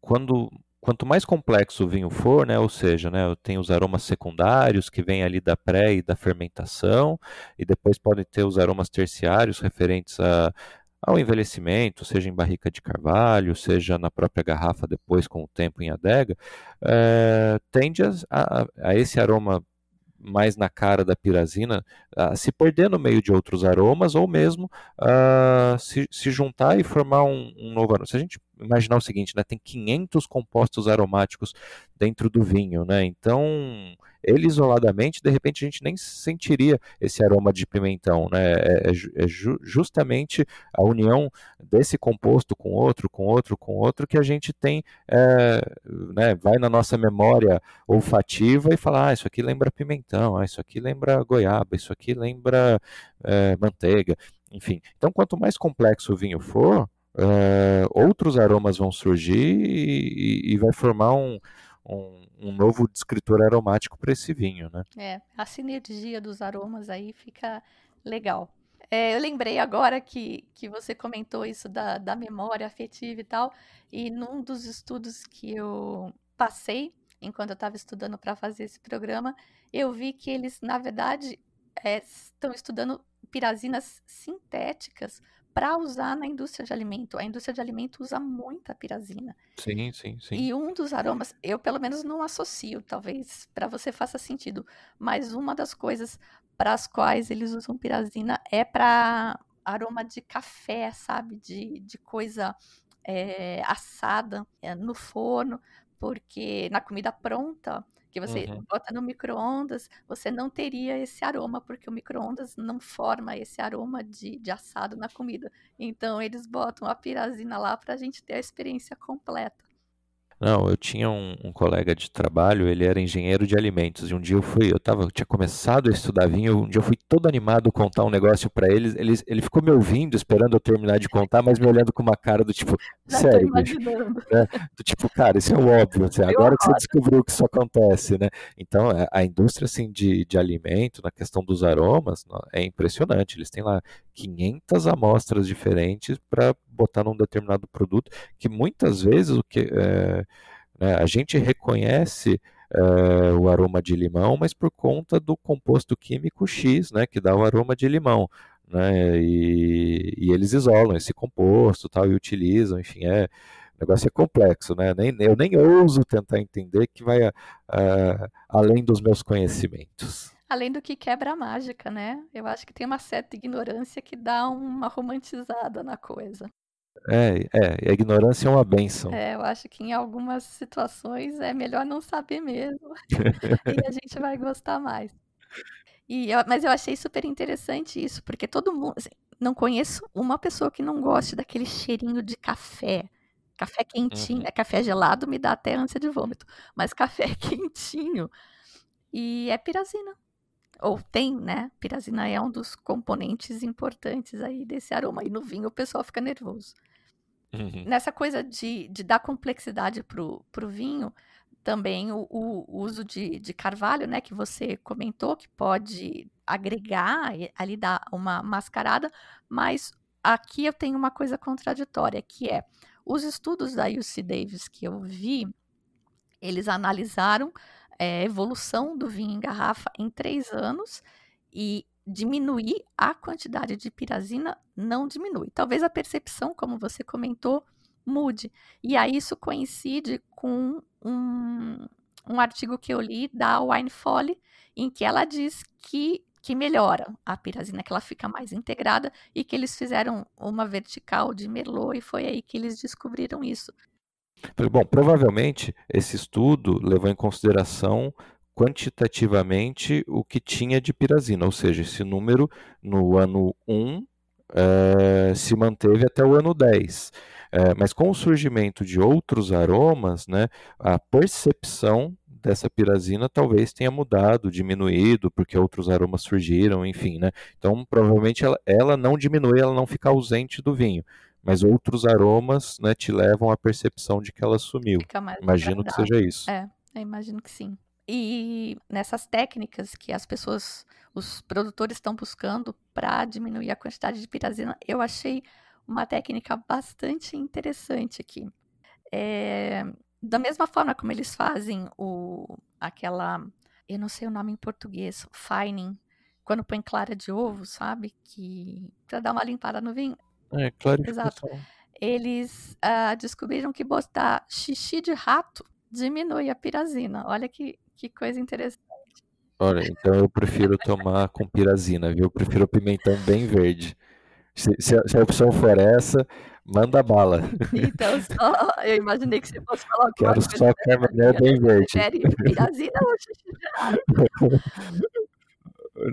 quando quanto mais complexo o vinho for, né, ou seja, né, tem os aromas secundários que vêm ali da pré e da fermentação, e depois podem ter os aromas terciários referentes a, ao envelhecimento, seja em barrica de carvalho, seja na própria garrafa depois com o tempo em adega, eh, tende a, a- a esse aroma mais na cara da pirazina a se perder no meio de outros aromas ou mesmo ah, se, se juntar e formar um, um novo aroma. Se a gente imaginar o seguinte, né? Tem 500 compostos aromáticos dentro do vinho, né? Então, ele isoladamente, de repente a gente nem sentiria esse aroma de pimentão, né? É, é, é ju justamente a união desse composto com outro, com outro, com outro que a gente tem, é, né? Vai na nossa memória olfativa e fala, ah, isso aqui lembra pimentão, ah, isso aqui lembra goiaba, isso aqui lembra é, manteiga, enfim. Então, quanto mais complexo o vinho for, é, outros aromas vão surgir e, e vai formar um, um, um novo descritor aromático para esse vinho, né? É, a sinergia dos aromas aí fica legal. É, eu lembrei agora que, que você comentou isso da, da memória afetiva e tal, e num dos estudos que eu passei, enquanto eu estava estudando para fazer esse programa, eu vi que eles, na verdade, é, estão estudando pirazinas sintéticas para usar na indústria de alimento. A indústria de alimento usa muita pirazina. Sim, sim, sim. E um dos aromas, eu pelo menos não associo, talvez para você faça sentido, mas uma das coisas para as quais eles usam pirazina é para aroma de café, sabe? De, de coisa é, assada é, no forno, porque na comida pronta que você uhum. bota no micro-ondas, você não teria esse aroma, porque o micro-ondas não forma esse aroma de, de assado na comida. Então, eles botam a pirazina lá para a gente ter a experiência completa. Não, eu tinha um, um, colega de trabalho, ele era engenheiro de alimentos, e um dia eu fui, eu tava, eu tinha começado a estudar vinho, um dia eu fui todo animado contar um negócio para eles, ele, ele ficou me ouvindo, esperando eu terminar de contar, mas me olhando com uma cara do tipo, sério, bicho, né? do tipo, cara, isso é óbvio, assim, agora que você descobriu que isso acontece, né? Então, é, a indústria, assim, de, de alimento, na questão dos aromas, é impressionante, eles têm lá 500 amostras diferentes para botar num determinado produto, que muitas vezes o que é, né, a gente reconhece é, o aroma de limão, mas por conta do composto químico X, né, que dá o aroma de limão. Né, e, e eles isolam esse composto tal, e utilizam, enfim, é, o negócio é complexo, né? Nem, eu nem ouso tentar entender que vai uh, além dos meus conhecimentos. Além do que quebra a mágica, né? Eu acho que tem uma certa ignorância que dá uma romantizada na coisa. É, é, a ignorância é uma benção. É, eu acho que em algumas situações é melhor não saber mesmo. e a gente vai gostar mais. E mas eu achei super interessante isso, porque todo mundo. Assim, não conheço uma pessoa que não goste daquele cheirinho de café. Café quentinho. Uhum. É café gelado me dá até ânsia de vômito. Mas café quentinho. E é pirazina ou tem, né? Pirazina é um dos componentes importantes aí desse aroma. E no vinho o pessoal fica nervoso. Uhum. Nessa coisa de, de dar complexidade pro, pro vinho, também o, o uso de, de carvalho, né? Que você comentou, que pode agregar, ali dar uma mascarada, mas aqui eu tenho uma coisa contraditória, que é os estudos da UC Davis que eu vi, eles analisaram é, evolução do vinho em garrafa em três anos e diminuir a quantidade de pirazina não diminui. Talvez a percepção, como você comentou, mude. E aí isso coincide com um, um artigo que eu li da Wine Folly, em que ela diz que, que melhora a pirazina, que ela fica mais integrada e que eles fizeram uma vertical de Merlot e foi aí que eles descobriram isso. Bom, provavelmente esse estudo levou em consideração quantitativamente o que tinha de pirazina, ou seja, esse número no ano 1 é, eh, se manteve até o ano 10. É, eh, mas com o surgimento de outros aromas, né, a percepção dessa pirazina talvez tenha mudado, diminuído, porque outros aromas surgiram, enfim, né? Então, provavelmente ela, ela não diminui, ela não fica ausente do vinho mas outros aromas né, te levam à percepção de que ela sumiu. Imagino que seja isso. É, imagino que sim. E nessas técnicas que as pessoas, os produtores estão buscando para diminuir a quantidade de pirazina, eu achei uma técnica bastante interessante aqui. É, da mesma forma como eles fazem o, aquela, eu não sei o nome em português, fining, quando põe clara de ovo, sabe? Que para dar uma limpada no vinho. É, clarificação. Exato. Eles uh, descobriram que botar xixi de rato diminui a pirazina. Olha que, que coisa interessante. Olha, então eu prefiro tomar com pirazina, viu? Eu prefiro o pimentão bem verde. Se, se, a, se, a, opção for essa, Manda bala. Então, só, eu imaginei que você fosse falar alguma Quero coisa. só Carmener bem verde. Pirazina ou xixi de rato?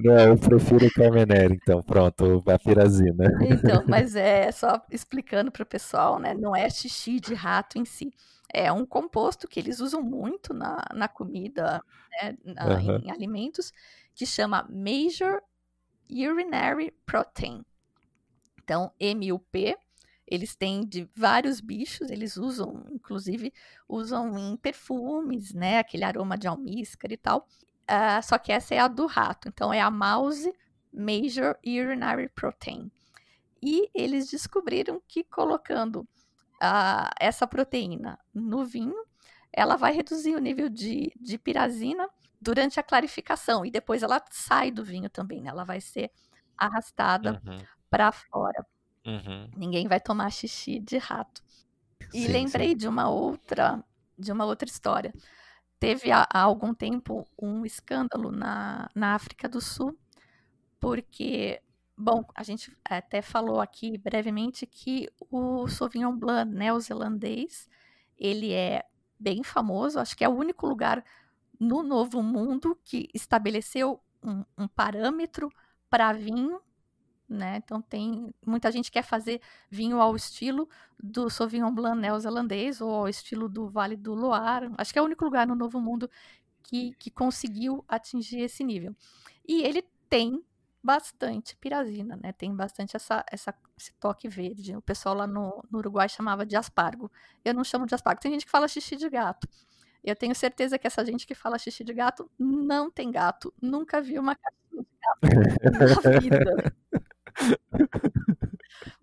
Não, eu prefiro Carmener, então. Pronto, a pirazina. Então, mas é só explicando para o pessoal, né? Não é xixi de rato em si. É um composto que eles usam muito na, na comida, né, na- Aham. em alimentos, que chama Major Urinary Protein. Então, MUP, eles têm de vários bichos, eles usam, inclusive, usam em perfumes, né? Aquele aroma de almíscar e tal. Ah, só que essa é a do rato. Então, é a Mouse Major Urinary Protein. E eles descobriram que colocando ah, essa proteína no vinho, ela vai reduzir o nível de, de pirazina durante a clarificação. E depois ela sai do vinho também, né? Ela vai ser arrastada Uhum, para fora. uhum. Ninguém vai tomar xixi de rato. E Sim, lembrei sim. de uma outra de uma outra história. Teve há, há algum tempo um escândalo na, na África do Sul, porque, bom, a gente até falou aqui brevemente que o Sauvignon Blanc neozelandês, ele é bem famoso, acho que é o único lugar no Novo Mundo que estabeleceu um, um parâmetro para vinho, né? Então tem muita gente quer fazer vinho ao estilo do Sauvignon Blanc neozelandês ou ao estilo do Vale do Loire. Acho que é o único lugar no Novo Mundo que, que conseguiu atingir esse nível. E ele tem bastante pirazina, né? Tem bastante essa, essa, esse toque verde. O pessoal lá no, no Uruguai chamava de aspargo. Eu não chamo de aspargo. Tem gente que fala xixi de gato. Eu tenho certeza que essa gente que fala xixi de gato não tem gato. Nunca vi uma caixinha de gato na vida.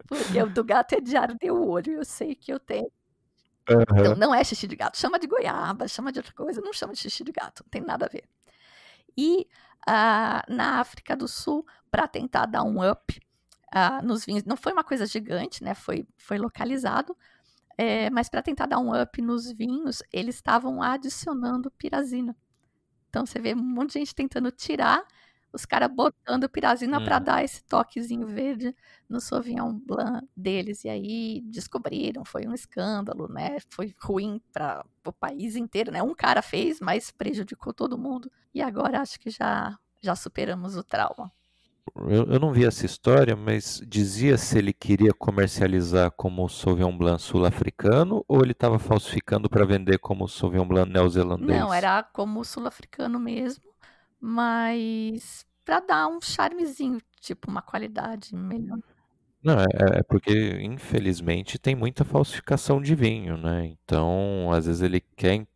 Porque o do gato é de arder o olho. Eu sei que eu tenho. Então, Aham. não é xixi de gato. Chama de goiaba, chama de outra coisa. Não chama de xixi de gato. Não tem nada a ver. E ah, na África do Sul, para tentar dar um up ah, nos vinhos, não foi uma coisa gigante, né? Foi, foi localizado. é, mas para tentar dar um up nos vinhos, eles estavam adicionando pirazina. Então você vê um monte de gente tentando tirar, os caras botando pirazina para Hum. dar esse toquezinho verde no Sauvignon Blanc deles. E aí descobriram, foi um escândalo, né? Foi ruim para o país inteiro, né? Um cara fez, mas prejudicou todo mundo. E agora acho que já já superamos o trauma. Eu, eu não vi essa história, mas dizia se ele queria comercializar como Sauvignon Blanc sul-africano ou ele estava falsificando para vender como Sauvignon Blanc neozelandês? Não, era como sul-africano mesmo, mas para dar um charmezinho, tipo uma qualidade melhor. Não, é, é porque infelizmente tem muita falsificação de vinho, né? Então, às vezes ele quer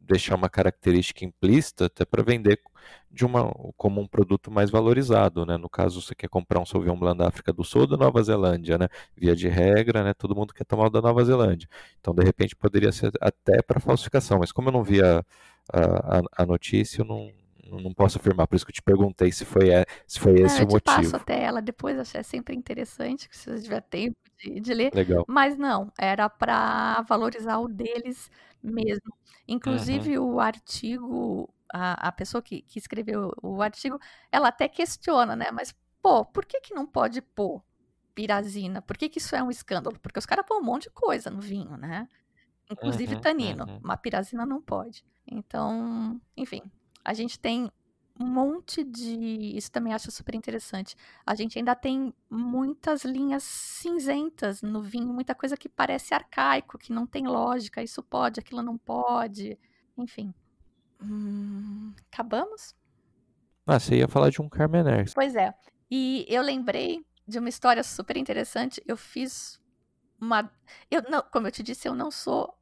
deixar uma característica implícita até para vender de uma, como um produto mais valorizado, né? No caso, você quer comprar um Sauvignon Blanc da África do Sul da Nova Zelândia, né? Via de regra, né? Todo mundo quer tomar o da Nova Zelândia. Então, de repente, poderia ser até para falsificação, mas como eu não vi a, a, a- a notícia, eu não, não posso afirmar. Por isso que eu te perguntei se foi, é- se foi Ah, esse eu o te passo motivo. até ela depois, é sempre interessante, que se você tiver tempo de, de ler. Legal. Mas não, era para valorizar o deles mesmo. Uhum. Inclusive, o artigo, a, a pessoa que, que escreveu o artigo, ela até questiona, né? Mas, pô, por que que não pode pôr pirazina? Por que que isso é um escândalo? Porque os caras põem um monte de coisa no vinho, né? Inclusive Uhum, tanino. uhum. Uma pirazina não pode. Então, enfim, a gente tem um monte de. Isso também acho super interessante. A gente ainda tem muitas linhas cinzentas no vinho, muita coisa que parece arcaico, que não tem lógica. Isso pode, aquilo não pode. Enfim. Hum, acabamos? Ah, você ia falar de um Carmener. Pois é. E eu lembrei de uma história super interessante. Eu fiz uma. Eu não, como eu te disse, eu não sou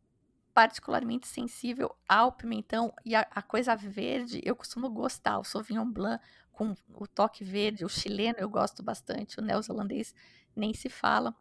particularmente sensível ao pimentão e a, a coisa verde. Eu costumo gostar. O Sauvignon Blanc com o toque verde, o chileno eu gosto bastante, o neozelandês nem se fala.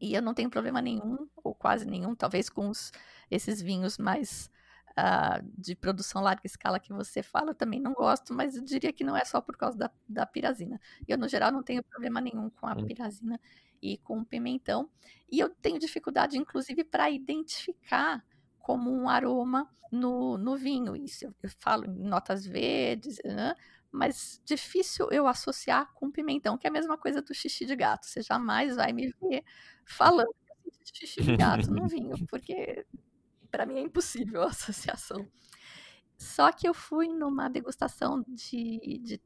E eu não tenho problema nenhum, ou quase nenhum, talvez com os, esses vinhos mais ah, de produção larga escala que você fala, eu também não gosto, mas eu diria que não é só por causa da, da pirazina. Eu, no geral, não tenho problema nenhum com a Hum. pirazina e com pimentão. E eu tenho dificuldade, inclusive, para identificar como um aroma no, no vinho. Isso eu, eu falo em notas verdes, né? mas difícil eu associar com pimentão, que é a mesma coisa do xixi de gato. Você jamais vai me ver falando de xixi de gato no vinho, porque para mim é impossível a associação. Só que eu fui numa degustação de, de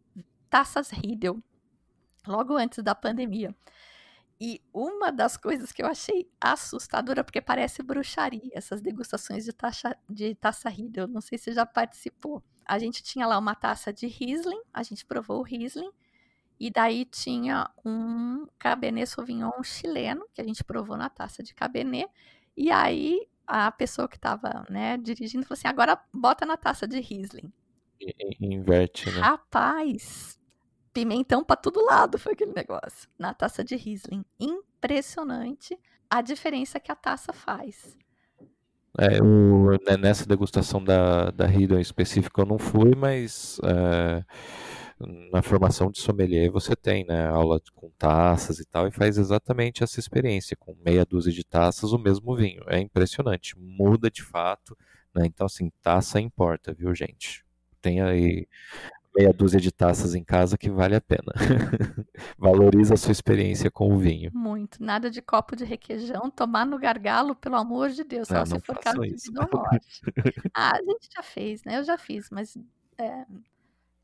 taças Riedel, logo antes da pandemia. E uma das coisas que eu achei assustadora, porque parece bruxaria, essas degustações de, taxa, de taça Riedel, não sei se já participou. A gente tinha lá uma taça de Riesling, a gente provou o Riesling, e daí tinha um Cabernet Sauvignon chileno, que a gente provou na taça de Cabernet, e aí a pessoa que estava né, dirigindo falou assim, agora bota na taça de Riesling. Inverte, né? Rapaz, pimentão para todo lado foi aquele negócio. Na taça de Riesling. Impressionante a diferença que a taça faz. É, né, nessa degustação da, da Riedel em específico eu não fui, mas é, na formação de sommelier você tem, né, aula com taças e tal, e faz exatamente essa experiência, com meia dúzia de taças, o mesmo vinho. É impressionante, muda de fato, né, então assim, taça importa, viu gente? Tem aí meia dúzia de taças em casa que vale a pena. Valoriza a sua experiência com o vinho. Muito. Nada de copo de requeijão, tomar no gargalo, pelo amor de Deus, só Não, se for caso de. Ah, a gente já fez, né? Eu já fiz, mas é,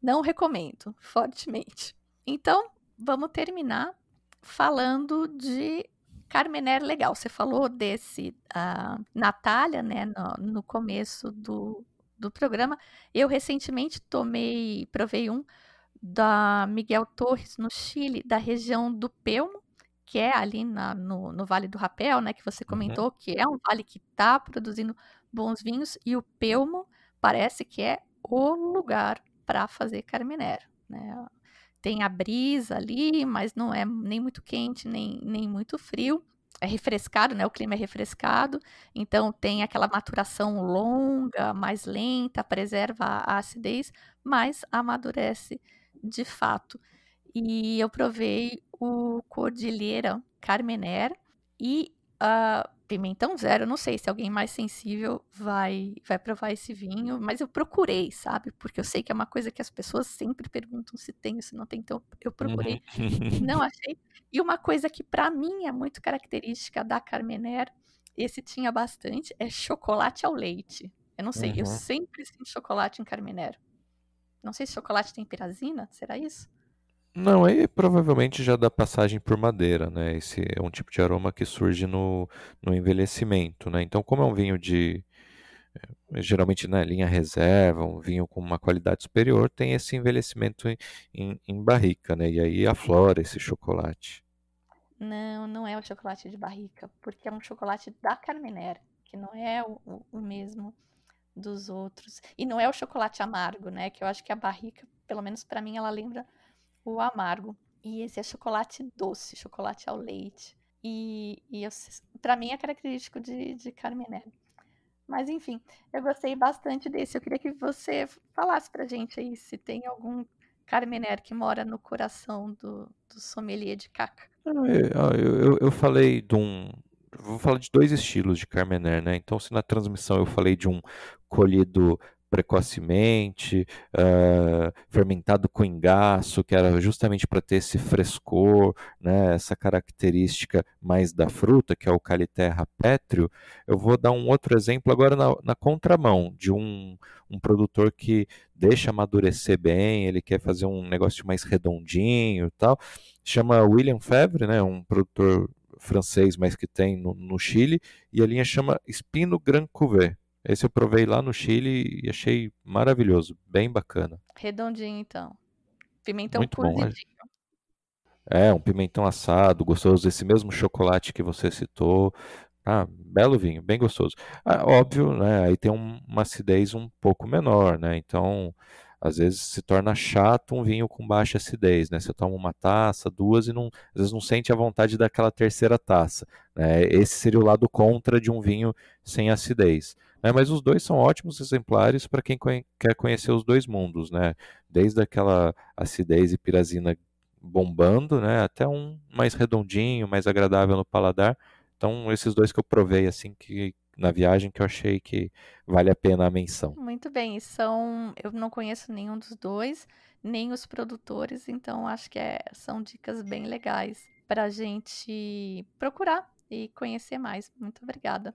não recomendo fortemente. Então, vamos terminar falando de Carmener legal. Você falou desse ah, Natália, né, no, no começo do, do programa. Eu recentemente tomei, provei um da Miguel Torres no Chile, da região do Pelmo, que é ali na- no, no Vale do Rapel, né, que você comentou, que é um vale que está produzindo bons vinhos, e o Pelmo parece que é o lugar para fazer Carmenero, né? Tem a brisa ali, mas não é nem muito quente, nem, nem muito frio. É refrescado, né? O clima é refrescado, então tem aquela maturação longa, mais lenta, preserva a acidez, mas amadurece de fato. E eu provei o Cordilheira Carmener e ah, Pimentão Zero. Eu não sei se alguém mais sensível vai, vai provar esse vinho, mas eu procurei, sabe? Porque eu sei que é uma coisa que as pessoas sempre perguntam se tem ou se não tem, então eu procurei. Não achei. E uma coisa que para mim é muito característica da Carmener, esse tinha bastante, é chocolate ao leite. Eu não sei, eu Uhum. sempre sinto chocolate em Carmener. Não sei se chocolate tem pirazina, será isso? Não, aí provavelmente já dá passagem por madeira, né? Esse é um tipo de aroma que surge no, no envelhecimento, né? Então, como é um vinho de eh, geralmente na linha reserva, um vinho com uma qualidade superior, tem esse envelhecimento em, em, em barrica, né? E aí aflora esse chocolate. Não, não é o chocolate de barrica, porque é um chocolate da Carmener, que não é o, o- mesmo dos outros. E não é o chocolate amargo, né? Que eu acho que a barrica, pelo menos pra mim, ela lembra o amargo. E esse é chocolate doce, chocolate ao leite. E, e para mim é característico de, de Carmener. Mas enfim, eu gostei bastante desse. Eu queria que você falasse pra gente aí se tem algum Carmener que mora no coração do, do sommelier de caca. Eu, eu, eu- eu falei de um. Vou falar de dois estilos de Carmener, né? Então, se na transmissão eu falei de um colhido precocemente, ah, fermentado com engaço, que era justamente para ter esse frescor, né? Essa característica mais da fruta, que é o Caliterra pétreo, eu vou dar um outro exemplo agora na, na contramão, de um, um produtor que deixa amadurecer bem, ele quer fazer um negócio mais redondinho e tal chama William Febvre, né, um produtor francês, mas que tem no, no Chile, e a linha chama Espino Grand Cuvée. Esse eu provei lá no Chile e achei maravilhoso, bem bacana. Redondinho, então. Pimentão Muito bom, cozidinho. É, um pimentão assado, gostoso, esse mesmo chocolate que você citou. Ah, belo vinho, bem gostoso. Ah, óbvio, né, aí tem um- uma acidez um pouco menor, né, então às vezes se torna chato um vinho com baixa acidez, né, você toma uma taça, duas e não, às vezes não sente a vontade daquela terceira taça, né, esse seria o lado contra de um vinho sem acidez. né, mas os dois são ótimos exemplares para quem conhe- quer conhecer os dois mundos, né, desde aquela acidez e pirazina bombando, né, até um mais redondinho, mais agradável no paladar. Então, esses dois que eu provei assim que na viagem que eu achei que vale a pena a menção. Muito bem, são. Eu não conheço nenhum dos dois. nem os produtores. Então, acho que é, são dicas bem legais para a gente procurar e conhecer mais. Muito obrigada.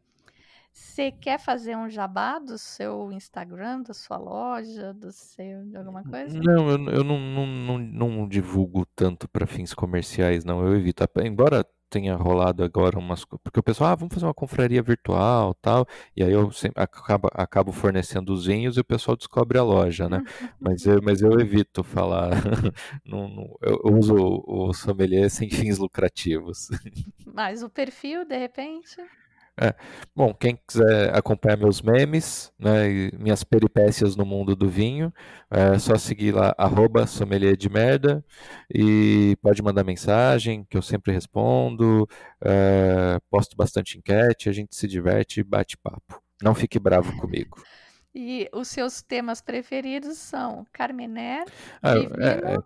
Você quer fazer um jabá do seu Instagram, da sua loja, do seu, de alguma coisa? Não, eu, eu não, não, não, não divulgo tanto para fins comerciais, não. Eu evito. Embora tenha rolado agora umas. Porque o pessoal, ah, vamos fazer uma confraria virtual tal. E aí eu sempre acabo, acabo fornecendo os vinhos e o pessoal descobre a loja, né? Mas eu, mas eu evito falar. não, não, eu uso o sommelier sem fins lucrativos. Mas o perfil, de repente. É. Bom, quem quiser acompanhar meus memes, né, e minhas peripécias no mundo do vinho, é só seguir lá, arroba sommelier de merda, e pode mandar mensagem, que eu sempre respondo, é, posto bastante enquete, a gente se diverte e bate papo. Não fique bravo comigo. E os seus temas preferidos são Carmener, Ah, Vivino, é, é,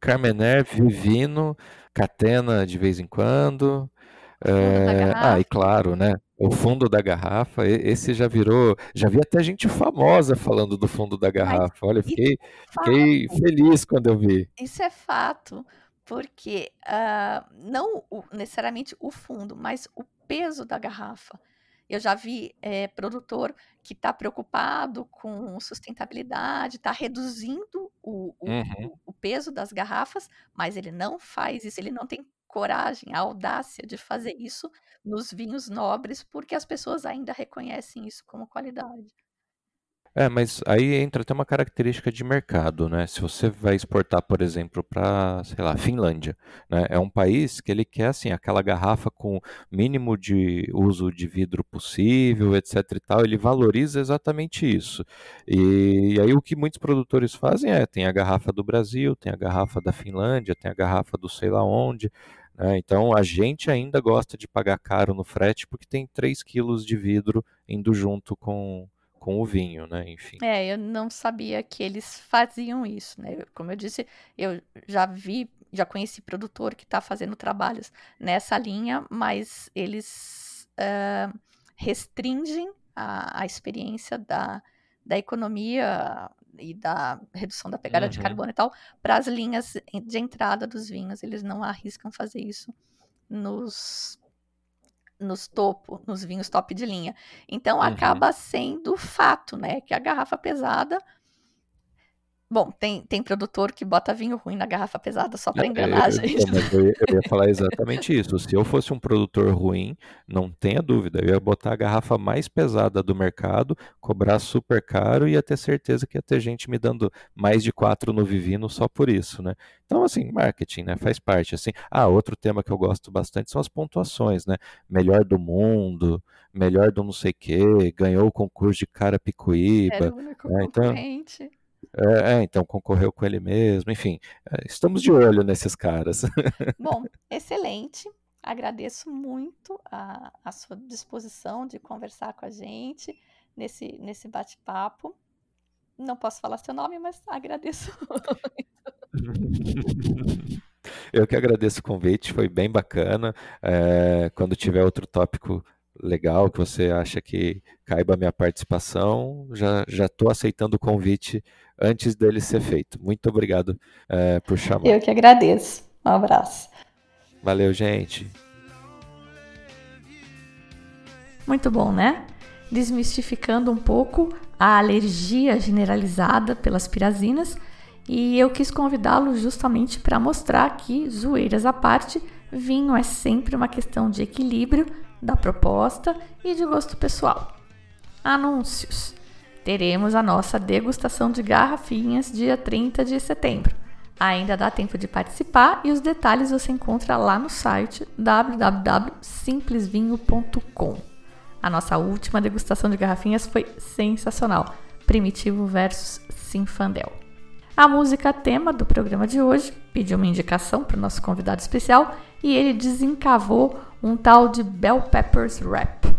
Carmener, Vivino, Catena de vez em quando, é, ah, e claro, né? O fundo da garrafa, esse já virou. Já vi até gente famosa falando do fundo da Mas garrafa. Olha, fiquei, é fiquei feliz quando eu vi. Isso é fato, porque ah, não o- necessariamente o fundo, mas o peso da garrafa. Eu já vi eh, produtor que está preocupado com sustentabilidade, está reduzindo o, o- Uhum. o peso das garrafas, mas ele não faz isso, ele não tem coragem, a audácia de fazer isso nos vinhos nobres, porque as pessoas ainda reconhecem isso como qualidade. É, mas aí entra até uma característica de mercado, né? Se você vai exportar, por exemplo, para, sei lá, Finlândia, né? É um país que ele quer, assim, aquela garrafa com mínimo de uso de vidro possível, etc e tal, ele valoriza exatamente isso. E, e aí o que muitos produtores fazem é, tem a garrafa do Brasil, tem a garrafa da Finlândia, tem a garrafa do sei lá onde, né? Então a gente ainda gosta de pagar caro no frete porque tem 3 quilos de vidro indo junto com com o vinho, né? Enfim. É, eu não sabia que eles faziam isso, né? Como eu disse, eu já vi, já conheci produtor que está fazendo trabalhos nessa linha, mas eles ah, restringem a, a experiência da, da economia e da redução da pegada de Uhum. carbono e tal para as linhas de entrada dos vinhos. Eles não arriscam fazer isso nos nos topo, nos vinhos top de linha. Então Uhum. acaba sendo fato, né? Que a garrafa pesada. Bom, tem, tem produtor que bota vinho ruim na garrafa pesada só para É, enganar a eu- gente. então, mas eu ia, eu ia falar exatamente isso. Se eu fosse um produtor ruim, não tenha dúvida, eu ia botar a garrafa mais pesada do mercado, cobrar super caro e ia ter certeza que ia ter gente me dando mais de quatro no Vivino só por isso, né? Então, assim, marketing, né? Faz parte, assim. Ah, outro tema que eu gosto bastante são as pontuações, né? Melhor do mundo, melhor do não sei quê, ganhou o concurso de Era Carapicuíba. o único É, então- concorrente. É, é, então concorreu com ele mesmo, enfim, é, estamos de olho nesses caras. Bom, excelente. Agradeço muito a, a sua disposição de conversar com a gente nesse, nesse bate-papo. Não posso falar seu nome, mas agradeço. Eu que agradeço o convite, foi bem bacana. É, quando tiver outro tópico legal que você acha que caiba a minha participação, já já estou aceitando o convite antes dele ser feito. Muito obrigado, é, por chamar. Eu que agradeço. Um abraço. Valeu, gente. Muito bom, né? Desmistificando um pouco a alergia generalizada pelas pirazinas e eu quis convidá-lo justamente para mostrar que, zoeiras à parte, vinho é sempre uma questão de equilíbrio da proposta e de gosto pessoal. Anúncios. Teremos a nossa degustação de garrafinhas dia 30 de setembro. Ainda dá tempo de participar e os detalhes você encontra lá no site www.simplesvinho.com. A nossa última degustação de garrafinhas foi sensacional. Primitivo versus Sinfandel. A música tema do programa de hoje pediu uma indicação para o nosso convidado especial e ele desencavou um tal de Bell Peppers Rap.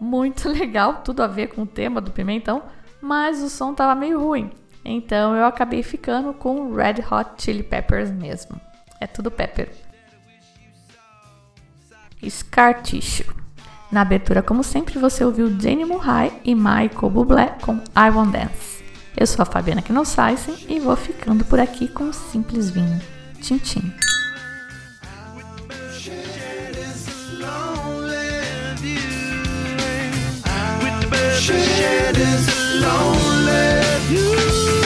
Muito legal, tudo a ver com o tema do pimentão, mas o som tava meio ruim. Então eu acabei ficando com Red Hot Chili Peppers mesmo. É tudo pepper. Scar Tissue. Na abertura, como sempre, você ouviu Jenny Murray e Michael Bublé com I Won't Dance. Eu sou a Fabiana Knossaisen e vou ficando por aqui com um simples vinho. Tchim, tchim. shed is lonely. You.